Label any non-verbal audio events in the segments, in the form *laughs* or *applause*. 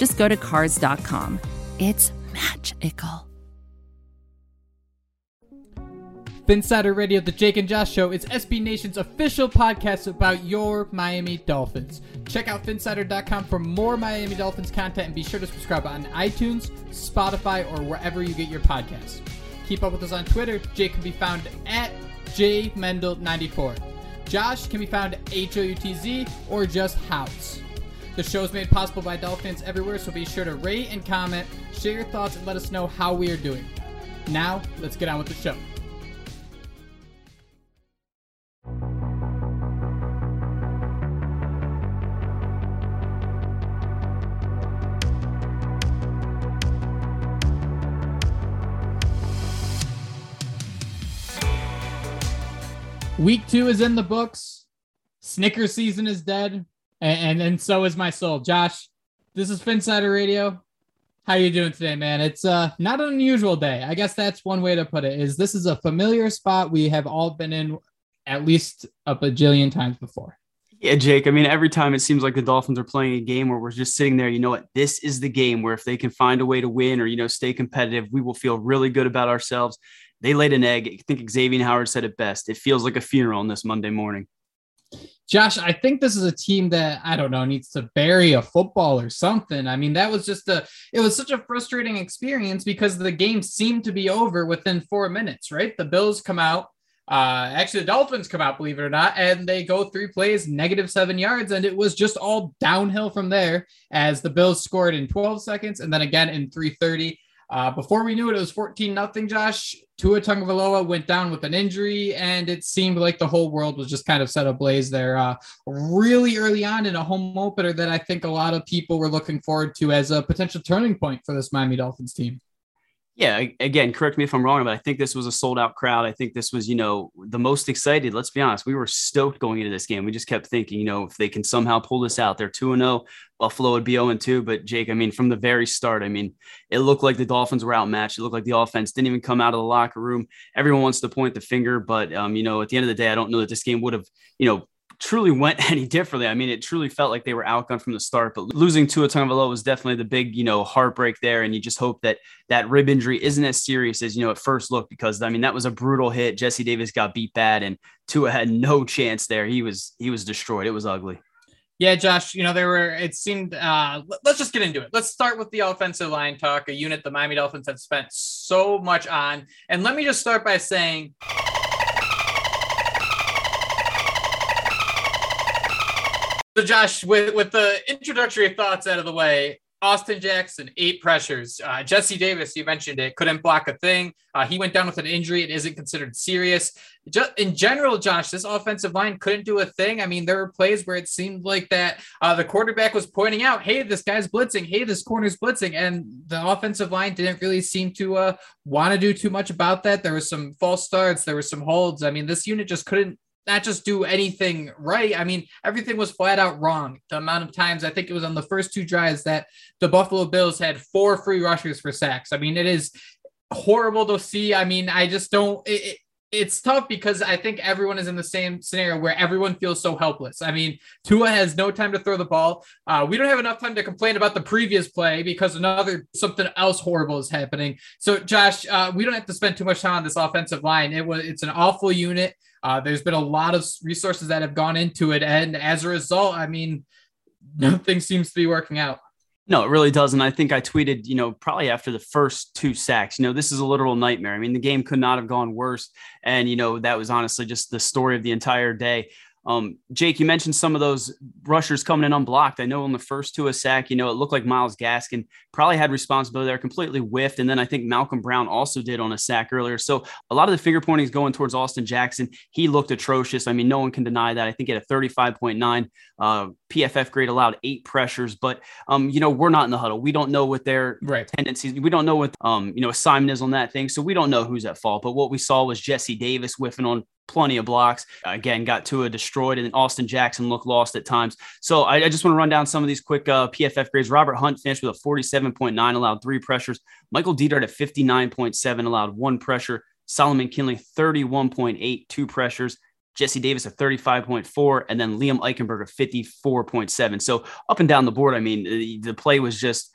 just go to Cars.com. It's magical. Phinsider Radio, the Jake and Josh Show, is SB Nation's official podcast about your Miami Dolphins. Check out Phinsider.com for more Miami Dolphins content and be sure to subscribe on iTunes, Spotify, or wherever you get your podcasts. Keep up with us on Twitter. Jake can be found at JMendel94. Josh can be found at H-O-U-T-Z or just Houtz. The show is made possible by Dolphins everywhere, so be sure to rate and comment, share your thoughts, and let us know how we are doing. Now, let's get on with the show. Week two is in the books. Snicker season is dead, and, and and so is my soul. Josh, this is Phinsider Radio. How you doing today, man? It's uh not an unusual day. I guess that's one way to put it. Is this is a familiar spot we have all been in at least a bajillion times before. Yeah, Jake. I mean, every time it seems like the Dolphins are playing a game where we're just sitting there, you know what? This is the game where if they can find a way to win or, you know, stay competitive, we will feel really good about ourselves. They laid an egg. I think Xavier Howard said it best. It feels like a funeral on this Monday morning. Josh, I think this is a team that I don't know needs to bury a football or something. I mean, that was just a it was such a frustrating experience because the game seemed to be over within four minutes, right? The Bills come out. Uh, actually, the Dolphins come out, believe it or not, and they go three plays, negative seven yards, and it was just all downhill from there as the Bills scored in 12 seconds and then again in 330. Uh, before we knew it, it was 14 nothing. Josh Tua Tagovailoa went down with an injury, and it seemed like the whole world was just kind of set ablaze there. Uh, really early on in a home opener that I think a lot of people were looking forward to as a potential turning point for this Miami Dolphins team. Yeah, again, correct me if I'm wrong, but I think this was a sold out crowd. I think this was, you know, the most excited. Let's be honest. We were stoked going into this game. We just kept thinking, you know, if they can somehow pull this out, they're 2 0. Buffalo would be 0 2. But Jake, I mean, from the very start, I mean, it looked like the Dolphins were outmatched. It looked like the offense didn't even come out of the locker room. Everyone wants to point the finger, but, um, you know, at the end of the day, I don't know that this game would have, you know, truly went *laughs* any differently. I mean, it truly felt like they were outgunned from the start, but losing Tua Tagovailoa was definitely the big, you know, heartbreak there. And you just hope that that rib injury isn't as serious as, you know, at first look, because I mean, that was a brutal hit. Jesse Davis got beat bad and Tua had no *laughs* chance there. He was, he was destroyed. It was ugly. Yeah, Josh, you know, there were, it seemed, uh, let's just get into it. Let's start with the offensive line talk, a unit the Miami Dolphins have spent so much on. And let me just start by saying, So, Josh, with, with the introductory thoughts out of the way, Austin Jackson, eight pressures. Uh, Jesse Davis, you mentioned it, couldn't block a thing. Uh, he went down with an injury. It isn't considered serious. Just in general, Josh, this offensive line couldn't do a thing. I mean, there were plays where it seemed like that uh, the quarterback was pointing out, "Hey, this guy's blitzing. Hey, this corner's blitzing," and the offensive line didn't really seem to uh, want to do too much about that. There was some false starts. There were some holds. I mean, this unit just couldn't not just do anything right. I mean, everything was flat out wrong. The amount of times I think it was on the first two drives that the Buffalo Bills had four free rushers for sacks. I mean, it is horrible to see. I mean, I just don't. It, it, it's tough because I think everyone is in the same scenario where everyone feels so helpless. I mean, Tua has no time to throw the ball. Uh, we don't have enough time to complain about the previous play because another something else horrible is happening. So, Josh, uh, we don't have to spend too much time on this offensive line. It was it's an awful unit. Uh, there's been a lot of resources that have gone into it, and as a result, I mean, nothing seems to be working out. No, it really doesn't. I think I tweeted, you know, probably after the first two sacks, you know, this is a literal nightmare. I mean, the game could not have gone worse. And, you know, that was honestly just the story of the entire day. Um, Jake, you mentioned some of those rushers coming in unblocked. I know on the first two a sack, you know, it looked like Myles Gaskin probably had responsibility there, completely whiffed. And then I think Malcolm Brown also did on a sack earlier. So a lot of the finger pointing is going towards Austin Jackson. He looked atrocious. I mean, no one can deny that. I think at a 35.9 uh, PFF grade allowed eight pressures, but um, you know, we're not in the huddle. We don't know what their right. tendencies. We don't know what um, you know, assignment is on that thing, so we don't know who's at fault. But what we saw was Jesse Davis whiffing on plenty of blocks. Again, got Tua destroyed, and Austin Jackson looked lost at times. So I, I just want to run down some of these quick uh, PFF grades. Robert Hunt finished with a 47.9, allowed three pressures. Michael Deiter at 59.7, allowed one pressure. Solomon Kindley, 31.8, two pressures. Jesse Davis at 35.4, and then Liam Eichenberg at 54.7. So up and down the board, I mean, the, play was just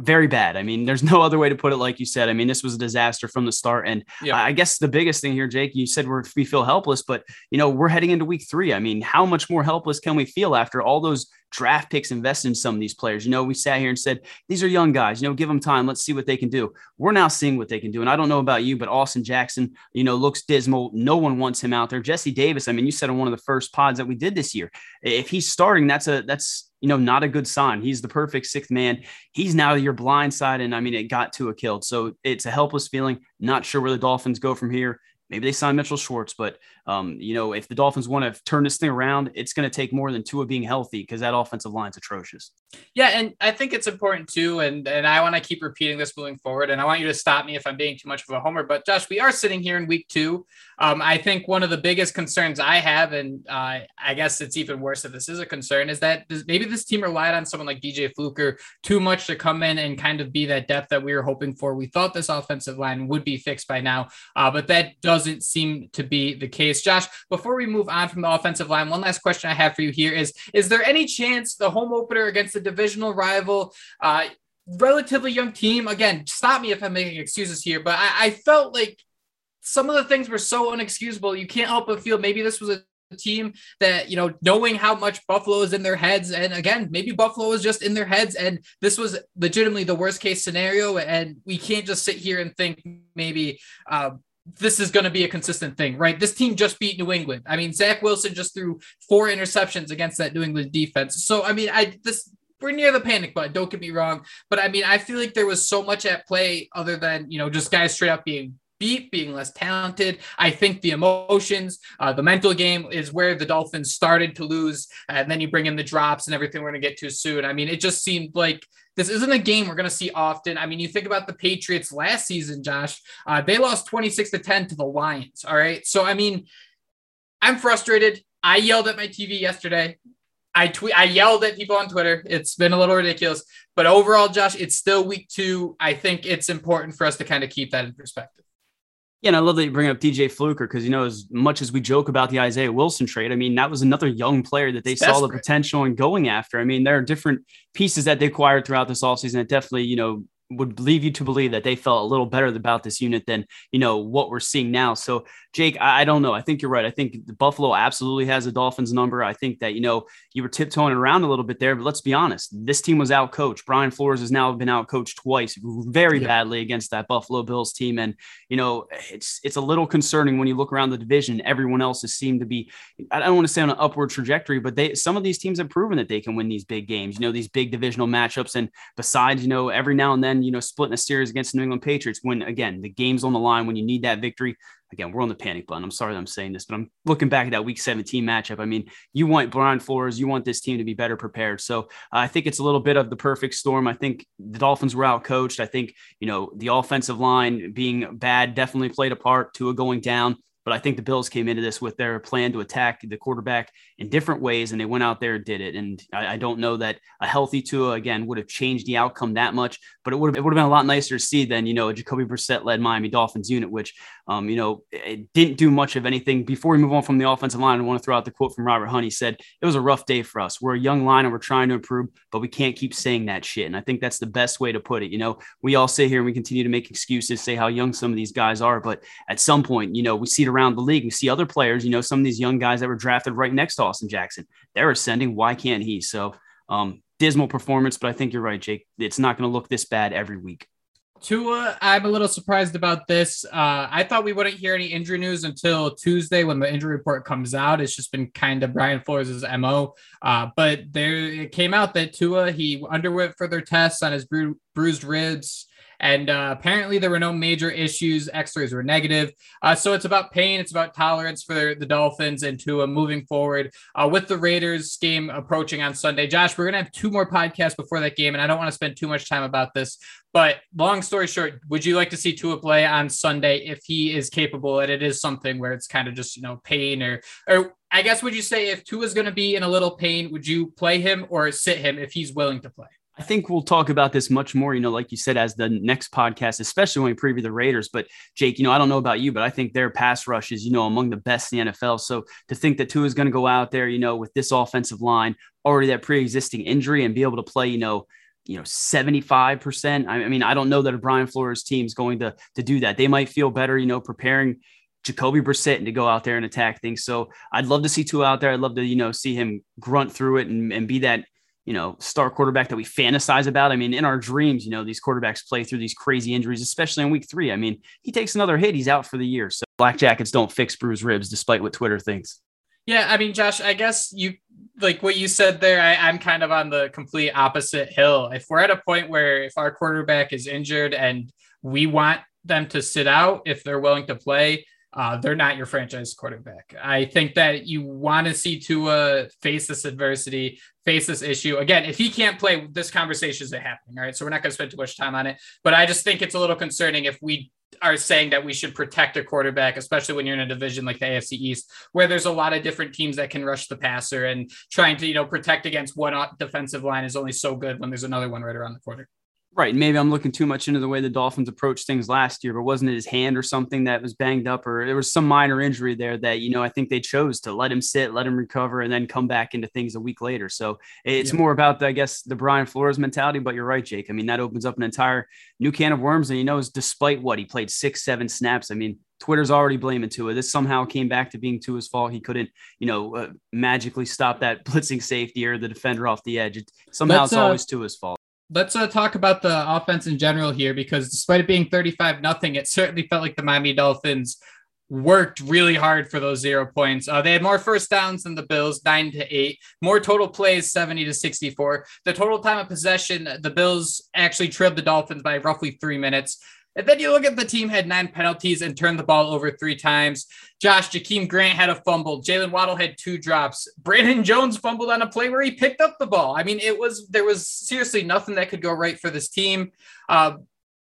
very bad. I mean, there's *laughs* no other way to put it. Like you said, I mean, this was a disaster from the start. And yeah. I guess the biggest thing here, Jake, you said we're, we feel helpless, but you know, we're heading into week three. I mean, how much more helpless can we feel after all those draft picks invested in some of these players? You know, we sat here and said, these are young guys, you know, give them time. Let's see what they can do. We're now seeing what they can do. And I don't know about you, but Austin Jackson, you know, looks dismal. No one wants him out there. Jesse Davis, I mean, you said on one of the first pods that we did this year, if he's starting, that's a, that's, you know, not a good sign. He's the perfect sixth man. He's now your blind side. And I mean, it got to a killed. So it's a helpless feeling. Not sure where the Dolphins go from here. Maybe they sign Mitchell Schwartz, but um, you know, if the Dolphins want to turn this thing around, it's going to take more than Tua being healthy because that offensive line's atrocious. Yeah, and I think it's important too, and and I want to keep repeating this moving forward. And I want you to stop me if I'm being too much of a homer. But Josh, we are sitting here in week two. Um, I think one of the biggest concerns I have, and uh, I guess it's even worse if this is a concern, is that maybe this team relied on someone like DJ Fluker too much to come in and kind of be that depth that we were hoping for. We thought this offensive line would be fixed by now, uh, but that doesn't seem to be the case. Josh, before we move on from the offensive line, one last question I have for you here is: Is there any chance the home opener against the divisional rival? Uh, relatively young team. Again, stop me if I'm making excuses here, but I, I felt like some of the things were so unexcusable. You can't help but feel maybe this was a team that you know knowing how much buffalo is in their heads and again maybe buffalo is just in their heads and this was legitimately the worst case scenario and we can't just sit here and think maybe uh, this is going to be a consistent thing, right? This team just beat New England. I mean, Zach Wilson just threw four interceptions against that New England defense. So, I mean, I this we're near the panic button. Don't get me wrong, but I mean, I feel like there was so much at play other than you know just guys straight up being beat, being less talented. I think the emotions, uh, the mental game is where the Dolphins started to lose, and then you bring in the drops and everything we're going to get to soon. I mean, it just seemed like this isn't a game we're going to see often. I mean, you think about the Patriots last season, Josh, uh, they lost 26 to 10 to the Lions. All right. So, I mean, I'm frustrated. I yelled at my TV yesterday. I tweet, I yelled at people on Twitter. It's been a little ridiculous, but overall, Josh, it's still week two. I think it's important for us to kind of keep that in perspective. Yeah, and I love that you bring up DJ Fluker because you know as much as we joke about the Isaiah Wilson trade, I mean that was another young player that they it's saw desperate. the potential in going after. I mean there are different pieces that they acquired throughout this offseason that definitely you know would leave you to believe that they felt a little better about this unit than you know what we're seeing now. So Jake, I, I don't know. I think you're right. I think the Buffalo absolutely has a Dolphins number. I think that you know you were tiptoeing around a little bit there, but let's be honest. This team was out coached. Brian Flores has now been out coached twice, very yeah. badly against that Buffalo Bills team, and you know it's it's a little concerning when you look around the division. Everyone else has seemed to be. I don't want to say on an upward trajectory, but they some of these teams have proven that they can win these big games. You know these big divisional matchups, and besides, you know every now and then you know, splitting a series against the New England Patriots when, again, the game's on the line, when you need that victory. Again, we're on the panic button. I'm sorry that I'm saying this, but I'm looking back at that week 17 matchup. I mean, you want Brian Flores, you want this team to be better prepared. So uh, I think it's a little bit of the perfect storm. I think the Dolphins were out coached. I think, you know, the offensive line being bad definitely played a part to it going down. But I think the Bills came into this with their plan to attack the quarterback in different ways, and they went out there and did it. And I, I don't know that a healthy Tua again would have changed the outcome that much, but it would have it would have been a lot nicer to see than you know a Jacoby Brissett led Miami Dolphins unit, which um, you know it didn't do much of anything. Before we move on from the offensive line, I want to throw out the quote from Robert Hunt. He said it was a rough day for us. We're a young line and we're trying to improve, but we can't keep saying that shit. And I think that's the best way to put it. You know, we all sit here and we continue to make excuses, say how young some of these guys are, but at some point, you know, we see it around the league. We see other players, you know, some of these young guys that were drafted right next to Austin Jackson, they're ascending. Why can't he? So, um, dismal performance, but I think you're right, Jake. It's not going to look this bad every week. Tua, I'm a little surprised about this. Uh, I thought we wouldn't hear any injury news until Tuesday when the injury report comes out. It's just been kind of Brian Flores' MO. Uh, but there it came out that Tua, he underwent further tests on his bruised ribs. And uh, apparently, there were no major issues. X-rays were negative. Uh, so it's about pain. It's about tolerance for the Dolphins and Tua moving forward uh, with the Raiders game approaching on Sunday. Josh, we're gonna have two more podcasts before that game, and I don't want to spend too much time about this. But long story short, would you like to see Tua play on Sunday if he is capable? And it is something where it's kind of just you know pain or or I guess would you say if Tua is going to be in a little pain, would you play him or sit him if he's willing to play? I think we'll talk about this much more, you know, like you said, as the next podcast, especially when we preview the Raiders. But Jake, you know, I don't know about you, but I think their pass rush is, you know, among the best in the NFL. So to think that Tua is going to go out there, you know, with this offensive line, already that pre-existing injury and be able to play, you know, you know, 75%. I mean, I don't know that a Brian Flores team is going to, to do that. They might feel better, you know, preparing Jacoby Brissett and to go out there and attack things. So I'd love to see Tua out there. I'd love to, you know, see him grunt through it and, and be that, you know, star quarterback that we fantasize about. I mean, in our dreams, you know, these quarterbacks play through these crazy injuries, especially in week three. I mean, he takes another hit, he's out for the year. So Flak Jackets don't fix bruised ribs, despite what Twitter thinks. Yeah, I mean, Josh, I guess you like what you said there. I, I'm kind of on the complete opposite hill. If we're at a point where if our quarterback is injured and we want them to sit out, if they're willing to play, uh, they're not your franchise quarterback. I think that you want to see Tua face this adversity, face this issue. Again, if he can't play, this conversation isn't happening. All right. So we're not going to spend too much time on it. But I just think it's a little concerning if we are saying that we should protect a quarterback, especially when you're in a division like the AFC East, where there's a lot of different teams that can rush the passer and trying to, you know, protect against one defensive line is only so good when there's another one right around the corner. Right. Maybe I'm looking too much into the way the Dolphins approached things last year, but wasn't it his hand or something that was banged up, or there was some minor injury there that, you know, I think they chose to let him sit, let him recover, and then come back into things a week later. So it's yeah. more about, the, I guess, the Brian Flores mentality. But you're right, Jake. I mean, that opens up an entire new can of worms. And he knows, despite what he played six, seven snaps, I mean, Twitter's already blaming Tua. This somehow came back to being Tua's fault. He couldn't, you know, uh, magically stop that *laughs* blitzing safety or the defender off the edge. It, somehow That's, it's uh, always Tua's fault let's uh, talk about the offense in general here because despite it being 35 nothing, it certainly felt like the Miami Dolphins worked really hard for those zero points. Uh, they had more first downs than the Bills, nine to eight, more total plays, 70 to 64. The total time of possession, the Bills actually trailed the Dolphins by roughly three minutes. And then you look at the team had nine penalties and turned the ball over three times. Josh, Jakeem Grant had a fumble. Jaylen Waddle had two drops. Brandon Jones fumbled on a play where he picked up the ball. I mean, it was there was seriously nothing that could go right for this team. Uh,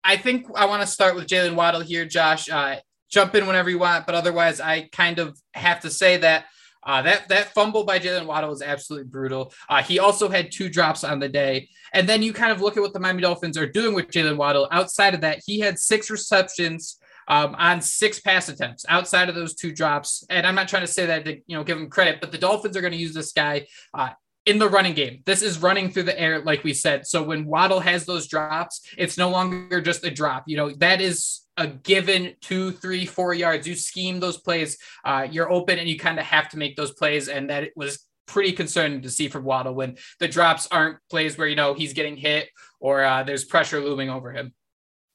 I think I want to start with Jaylen Waddle here, Josh. Uh, jump in whenever you want, but otherwise, I kind of have to say that uh, that that fumble by Jaylen Waddle was absolutely brutal. Uh, he also had two drops on the day, and then you kind of look at what the Miami Dolphins are doing with Jaylen Waddle. Outside of that, he had six receptions um, on six pass attempts. Outside of those two drops, and I'm not trying to say that to you know give him credit, but the Dolphins are going to use this guy. Uh, in the running game. This is running through the air, like we said. So when Waddle has those drops, it's no longer just a drop. You know, that is a given two, three, four yards. You scheme those plays, uh, you're open and you kind of have to make those plays. And that was pretty concerning to see from Waddle when the drops aren't plays where, you know, he's getting hit or uh, there's pressure looming over him.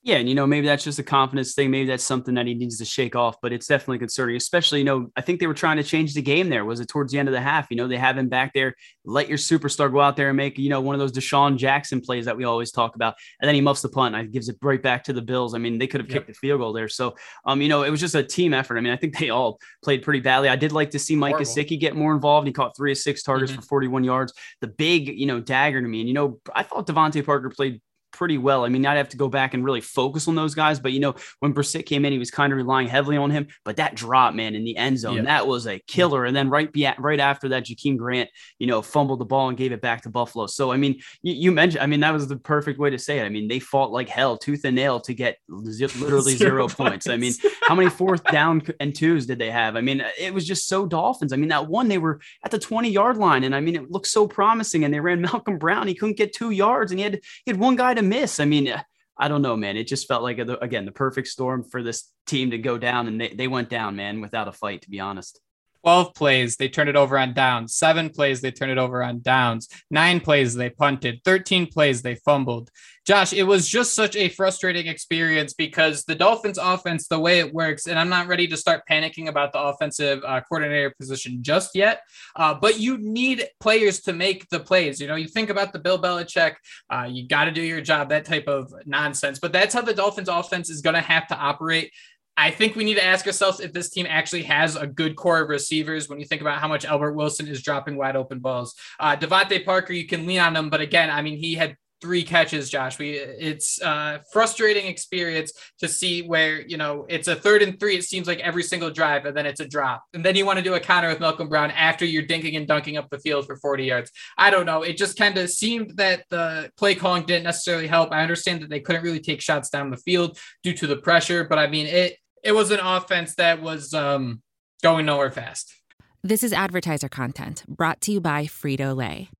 Yeah, and you know, maybe that's just a confidence thing. Maybe that's something that he needs to shake off, but it's definitely concerning, especially, you know, I think they were trying to change the game there. Was it towards the end of the half? You know, they have him back there, let your superstar go out there and make, you know, one of those DeSean Jackson plays that we always talk about. And then he muffs the punt and gives it right back to the Bills. I mean, they could have kicked the field goal there. So, um, you know, it was just a team effort. I mean, I think they all played pretty badly. I did like to see Mike Gesicki get more involved. He caught three of six targets mm-hmm. for 41 yards. The big, you know, dagger to me. And, you know, I thought DeVante Parker played pretty well. I mean, I'd have to go back and really focus on those guys. But you know, when Brissett came in, he was kind of relying heavily on him. But that drop, man, in the end zone, yeah. that was a killer. And then right be right after that, Jakeem Grant, you know, fumbled the ball and gave it back to Buffalo. So I mean, you, you mentioned, I mean, that was the perfect way to say it. I mean, they fought like hell, tooth and nail, to get literally *laughs* zero, zero points. I mean, how many fourth down and twos did they have? I mean, it was just so Dolphins. I mean, that one they were at the 20 yard line, and I mean, it looked so promising. And they ran *laughs* Malcolm Brown. He couldn't get two yards, and he had he had one guy to miss. I mean, I don't know, man. It just felt like again the perfect storm for this team to go down, and they, they went down, man, without a fight. To be honest. 12 plays, they turned it over on downs. Seven plays, they turned it over on downs. Nine plays, they punted. 13 plays, they fumbled. Josh, it was just such a frustrating experience because the Dolphins offense, the way it works, and I'm not ready to start panicking about the offensive uh, coordinator position just yet, uh, but you need players to make the plays. You know, you think about the Bill Belichick, uh, you got to do your job, that type of nonsense, but that's how the Dolphins offense is going to have to operate. I think we need to ask ourselves if this team actually has a good core of receivers when you think about how much Albert Wilson is dropping wide open balls. Uh, DeVante Parker, you can lean on him, but again, I mean, he had three catches, Josh. We it's a frustrating experience to see where you know it's a third and three. It seems like every single drive, and then it's a drop, and then you want to do a counter with Malcolm Brown after you're dinking and dunking up the field for 40 yards. I don't know. It just kind of seemed that the play calling didn't necessarily help. I understand that they couldn't really take shots down the field due to the pressure, but I mean it it was an offense that was um, going nowhere fast. This is advertiser content brought to you by Frito Lay.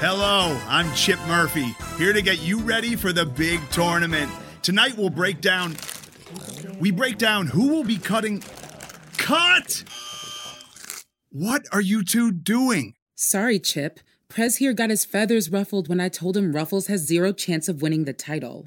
Hello, I'm Chip Murphy, here to get you ready for the big tournament. Tonight we'll break down. We break down who will be cutting. Cut! What are you two doing? Sorry, Chip. Prez here got his feathers ruffled when I told him Ruffles has zero chance of winning the title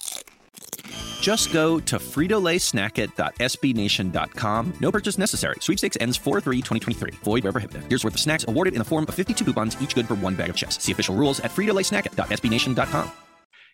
Just go to fritolaysnackit.sbnation.com. No purchase necessary. Sweepstakes ends 4-3-2023. Void where prohibited. Here's worth of snacks awarded in the form of 52 coupons, each good for one bag of chips. See official rules at fritolaysnackit.sbnation.com.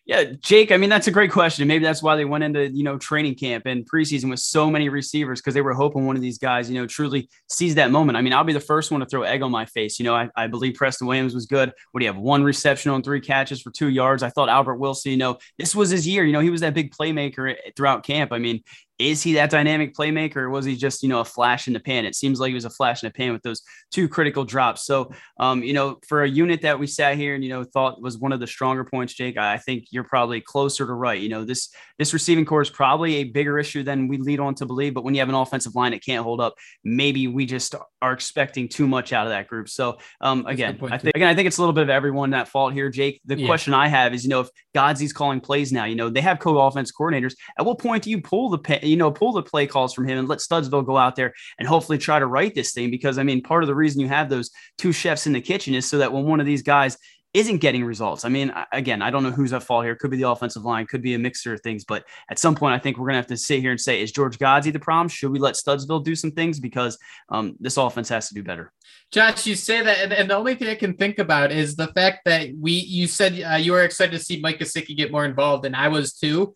Yeah, Jake, I mean, that's a great question. Maybe that's why they went into, you know, training camp and preseason with so many receivers because they were hoping one of these guys, you know, truly sees that moment. I mean, I'll be the first one to throw egg on my face. You know, I, I believe Preston Williams was good. Would he have one reception on three catches for two yards? I thought Albert Wilson, you know, this was his year. You know, he was that big playmaker eh, throughout camp. I mean, is he that dynamic playmaker or was he just you know a flash in the pan? It seems like he was a flash in the pan with those two critical drops. So um, you know for a unit that we sat here and you know thought was one of the stronger points jake i think you're probably closer to right. You know this this receiving core is probably a bigger issue than we lead on to believe but when you have an offensive line that can't hold up maybe we just are expecting too much out of that group. So um, again i think again i think it's a little bit of everyone that fault here jake. The yeah. question i have is you know if Godsey's calling plays now you know they have co-offense coordinators at what point do you pull the you know, pull the play calls from him and let Studesville go out there and hopefully try to write this thing. Because I mean, part of the reason you have those two chefs in the kitchen is so that when one of these guys isn't getting results. I mean, again, I don't know who's at fault here. Could be the offensive line, could be a mixture of things. But at some point, I think we're going to have to sit here and say, is George Godsey the problem? Should we let Studesville do some things? Because um, this offense has to do better. Josh, you say that, and, and, the only thing I can think about is the fact that we, you said uh, you were excited to see Mike Gesicki get more involved, and I was too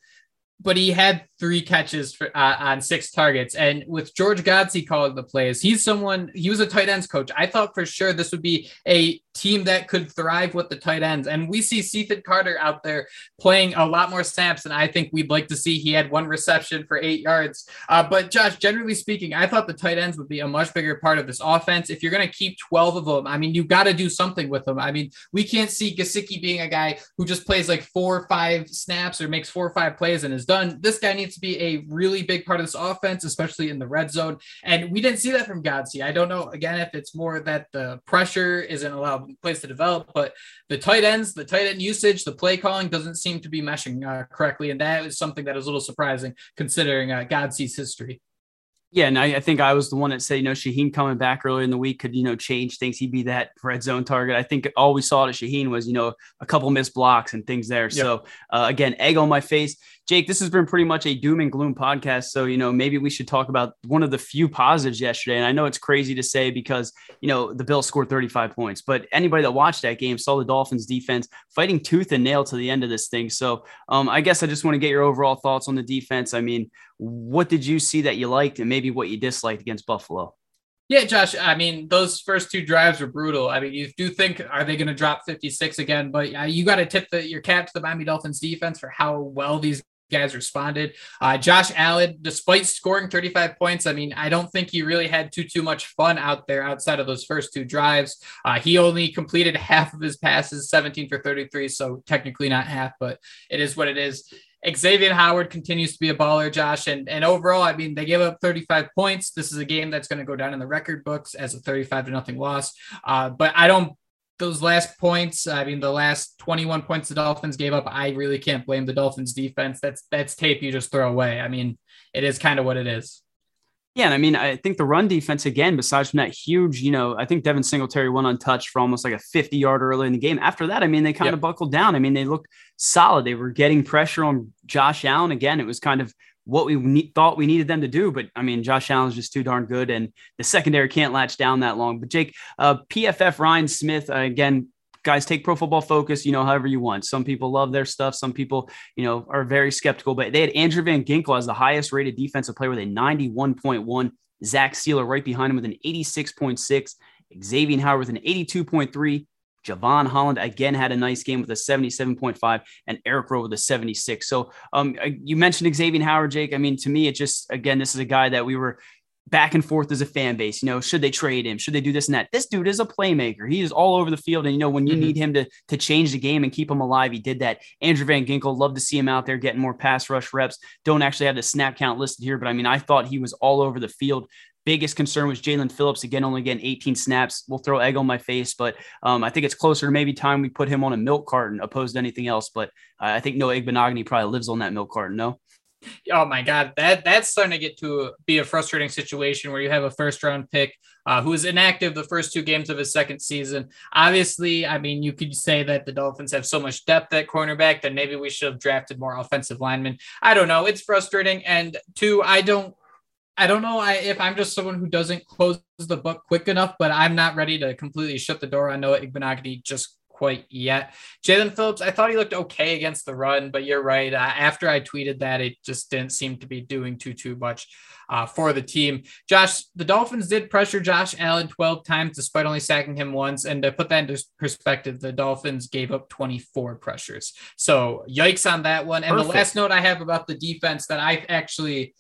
but he had three catches for, uh, on six targets. And with George Godsey calling the plays, he's someone, he was a tight ends coach. I thought for sure this would be a team that could thrive with the tight ends. And we see Cethan Carter out there playing a lot more snaps than I think we'd like to see. He had one reception for eight yards. Uh, but Josh, generally speaking, I thought the tight ends would be a much bigger part of this offense. If you're going to keep 12 of them, I mean, you got to do something with them. I mean, we can't see Gesicki being a guy who just plays like four or five snaps or makes four or five plays and is done. This guy needs to be a really big part of this offense, especially in the red zone. And we didn't see that from Godsey. I don't know, again, if it's more that the pressure isn't allowed place to develop, but the tight ends, the tight end usage, the play calling doesn't seem to be meshing uh, correctly. And that is something that is a little surprising considering uh, Godsey's history. Yeah, and I, I, think I was the one that said, you know, Shaheen coming back earlier in the week could, you know, change things. He'd be that red zone target. I think all we saw to Shaheen was, you know, a couple missed blocks and things there. Yep. So uh, again, egg on my face. Jake, this has been pretty much a doom and gloom podcast. So, you know, maybe we should talk about one of the few positives yesterday. And I know it's crazy to say because, you know, the Bills scored 35 points, but anybody that watched that game saw the Dolphins defense fighting tooth and nail to the end of this thing. So um, I guess I just want to get your overall thoughts on the defense. I mean, what did you see that you liked and maybe what you disliked against Buffalo? Yeah, Josh. I mean, those first two drives were brutal. I mean, you do think are they going to drop 56 again? But uh, you got to tip the, your cap to the Miami Dolphins defense for how well these guys responded. Uh, Josh Allen, despite scoring 35 points, I mean, I don't think he really had too too much fun out there outside of those first two drives. Uh, he only completed half of his passes, 17 for 33, so technically not half, but it is what it is. Xavier Howard continues to be a baller, Josh. And, and overall, I mean, they gave up 35 points. This is a game that's going to go down in the record books as a 35 to nothing loss. Uh, but I don't, those last points, I mean, the last 21 points the Dolphins gave up, I really can't blame the Dolphins defense. That's, that's tape you just throw away. I mean, it is kind of what it is. Yeah, and I mean, I think the run defense again, besides from that huge, you know, I think Devin Singletary went untouched for almost like a 50 yard early in the game. After that, I mean, they kind yep. of buckled down. I mean, they looked solid. They were getting pressure on Josh Allen again. It was kind of what we ne- thought we needed them to do, but I mean, Josh Allen's just too darn good, and the secondary can't latch down that long. But Jake, uh, PFF Ryan Smith uh, again guys take pro football focus you know however you want. Some people love their stuff. Some people you know are very skeptical but they had andrew van ginkel as the highest rated defensive player with a 91.1 zach Sieler right behind him with an 86.6 xavier howard with an 82.3 Jevon Holland again had a nice game with a 77.5 and Eric Rowe with a 76. So um, uh, you mentioned Xavier Howard, Jake. I mean, to me, it just, again, this is a guy that we were back and forth as a fan base. You know, should they trade him? Should they do this and that? This dude is a playmaker. He is all over the field. And, you know, when you mm-hmm. need him to, to change the game and keep him alive, he did that. Andrew Van Ginkel, love to see him out there getting more pass rush reps. Don't actually have the snap count listed here, but I mean, I thought he was all over the field. Biggest concern was Jaelan Phillips again, only getting 18 snaps. We'll throw egg on my face, but um, I think it's closer to maybe time we put him on a milk carton opposed to anything else. But uh, I think Noah Igbinoghene probably lives on that milk carton. No. Oh my God, that that's starting to get to be a frustrating situation where you have a first round pick uh, who was inactive the first two games of his second season. Obviously, I mean, you could say that the Dolphins have so much depth at cornerback that maybe we should have drafted more offensive linemen. I don't know. It's frustrating, and two, I don't. I don't know if I'm just someone who doesn't close the book quick enough, but I'm not ready to completely shut the door on Noah Igbinoghene just quite yet. Jaelan Phillips, I thought he looked okay against the run, but you're right. Uh, after I tweeted that, it just didn't seem to be doing too too much uh, for the team. Josh, the Dolphins did pressure Josh Allen 12 times despite only sacking him once. And to put that into perspective, the Dolphins gave up 24 pressures. So yikes on that one. And Perfect. the last note I have about the defense that I've actually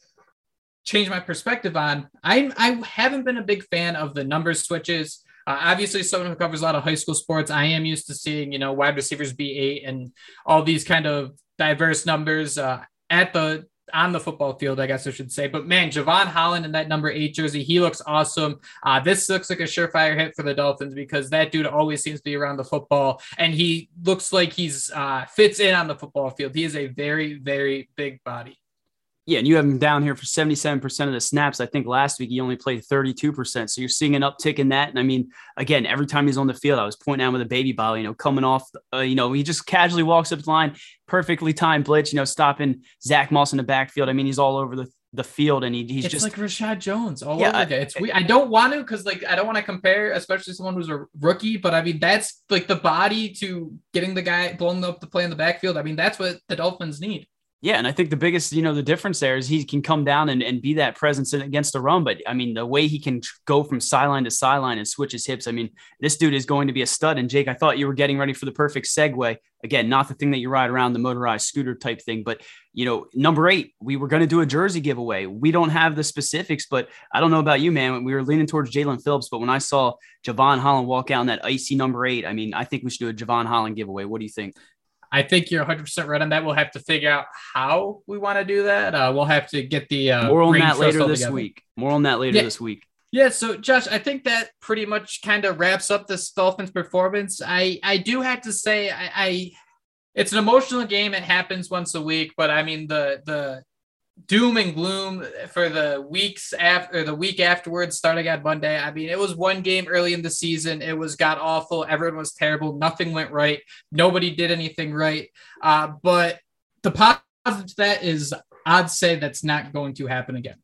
changed my perspective on, I I haven't been a big fan of the number switches. Uh, obviously, someone who covers a lot of high school sports, I am used to seeing, you know, wide receivers be eight and all these kind of diverse numbers uh, at the on the football field, I guess I should say. But man, Jevon Holland in that number eight jersey, he looks awesome. Uh, this looks like a surefire hit for the Dolphins because that dude always seems to be around the football, and he looks like he's uh, fits in on the football field. He is a very, very big body. Yeah, and you have him down here for 77% of the snaps. I think last week he only played 32%. So you're seeing an uptick in that. And I mean, again, every time he's on the field, I was pointing out with a baby ball, you know, coming off, uh, you know, he just casually walks up the line, perfectly timed blitz, you know, stopping Zach Moss in the backfield. I mean, he's all over the, the field and he, he's it's just like Reshad Jones all yeah, over It's we I don't want to because like I don't want to compare, especially someone who's a rookie, but I mean that's like the body to getting the guy blowing up the play in the backfield. I mean, that's what the Dolphins need. Yeah, and I think the biggest, you know, the difference there is he can come down and, and be that presence against the run. But I mean, the way he can go from sideline to sideline and switch his hips, I mean, this dude is going to be a stud. And Jake, I thought you were getting ready for the perfect segue. Again, not the thing that you ride around the motorized scooter type thing, but you know, number eight, we were going to do a jersey giveaway. We don't have the specifics, but I don't know about you, man. We were leaning towards Jaelan Phillips, but when I saw Jevon Holland walk out in that icy number eight, I mean, I think we should do a Jevon Holland giveaway. What do you think? I think you're 100% right on that. We'll have to figure out how we want to do that. Uh, we'll have to get the uh, more on that later this together. week. More on that later yeah. this week. Yeah, so Josh, I think that pretty much kind of wraps up this Dolphins performance. I I do have to say I, I it's an emotional game. It happens once a week, but I mean the the doom and gloom for the weeks after the week afterwards, starting on Monday. I mean, it was one game early in the season. It was got awful. Everyone was terrible. Nothing went right. Nobody did anything right. Uh, but the positive to that is odds say that's not going to happen again.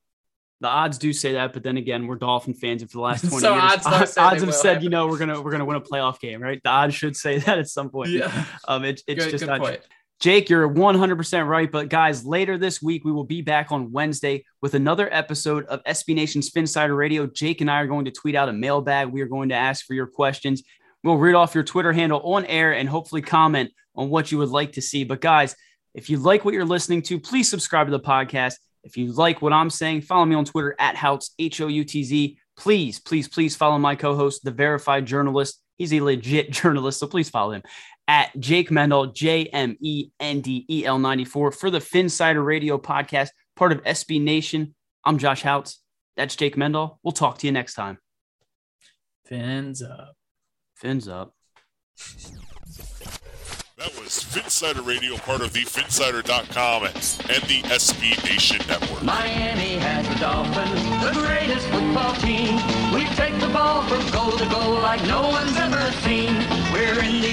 The odds do say that, but then again, we're Dolphin fans, and for the last *laughs* twenty so years, odds, odds have said, happen. you know, we're gonna we're gonna win a playoff game, right? The odds should say *laughs* that at some point. Yeah. Um, it, it's good, just good not. Point. Jake, you're 100% right. But guys, later this week, we will be back on Wednesday with another episode of SB Nation's Phinsider Radio. Jake and I are going to tweet out a mailbag. We are going to ask for your questions. We'll read off your Twitter handle on air and hopefully comment on what you would like to see. But guys, If you like what you're listening to, please subscribe to the podcast. If you like what I'm saying, follow me on Twitter at Houtz, H O U T Z. Please, please, please follow my co host, the verified journalist. He's a legit *laughs* journalist, so please follow him at Jake Mendel, J M E N D E L 94 for the Phinsider Radio podcast, part of SB Nation. I'm Josh Houtz. That's Jake Mendel. We'll talk to you next time. Fins up. Fins up. That was Phinsider Radio, part of the Phinsider.com and the SB Nation Network. Miami has the Dolphins, the greatest football team. We take the ball from goal to goal like no one's ever seen. We're in the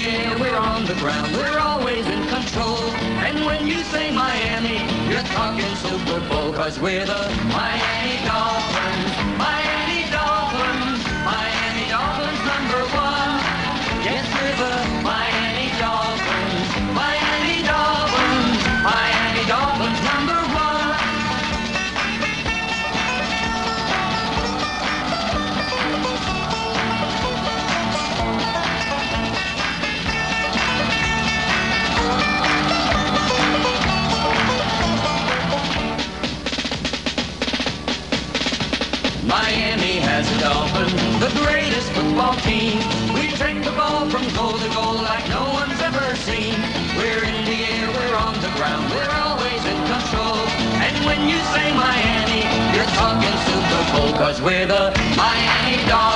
we're always in control. And when you say Miami, you're talking Super Bowl, cause we're the Miami Dolphins. Miami cause we're the Miami Dolphins.